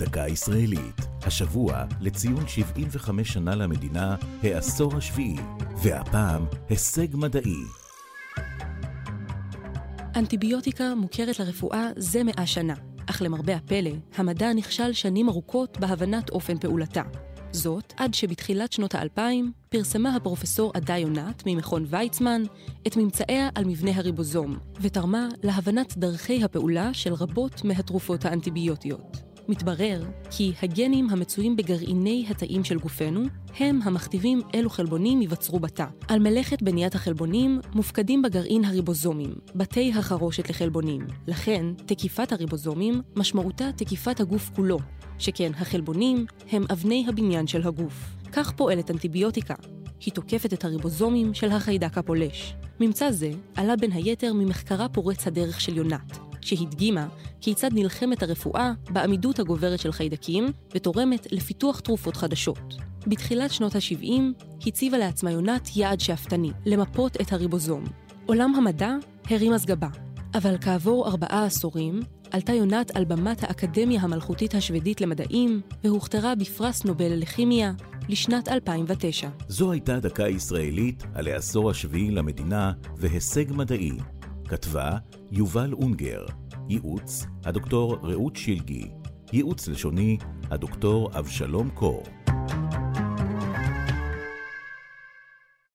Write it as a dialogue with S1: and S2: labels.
S1: דקה ישראלית, השבוע לציון 75 שנה למדינה, העשור השביעי, והפעם הישג מדעי.
S2: אנטיביוטיקה מוכרת לרפואה זה מאה שנה, אך למרבה הפלא, המדע נכשל שנים ארוכות בהבנת אופן פעולתה. זאת עד שבתחילת שנות האלפיים פרסמה הפרופסור עדה יונת ממכון ויצמן את ממצאיה על מבנה הריבוזום, ותרמה להבנת דרכי הפעולה של רבות מהתרופות האנטיביוטיות. מתברר כי הגנים המצויים בגרעיני התאים של גופנו הם המכתיבים אילו חלבונים ייווצרו בתא. על מלאכת בניית החלבונים מופקדים בגרעין הריבוזומים, בתי החרושת לחלבונים. לכן, תקיפת הריבוזומים משמעותה תקיפת הגוף כולו, שכן החלבונים הם אבני הבניין של הגוף. כך פועלת אנטיביוטיקה. היא תוקפת את הריבוזומים של החיידק הפולש. ממצא זה עלה בין היתר ממחקרה פורץ הדרך של יונת, שהדגימה כיצד נלחמת הרפואה בעמידות הגוברת של חיידקים ותורמת לפיתוח תרופות חדשות. בתחילת שנות ה-70 הציבה לעצמה יונת יעד שאפתני, למפות את הריבוזום. עולם המדע הרים אז גבה, אבל כעבור ארבעה עשורים עלתה יונת על במת האקדמיה המלכותית השוודית למדעים, והוכתרה בפרס נובל לכימיה לשנת 2009.
S1: זו הייתה דקה ישראלית על העשור השביעי למדינה והישג מדעי. כתבה יובל אונגר, ייעוץ הדוקטור רעות שילגי, ייעוץ לשוני הדוקטור אבשלום קור.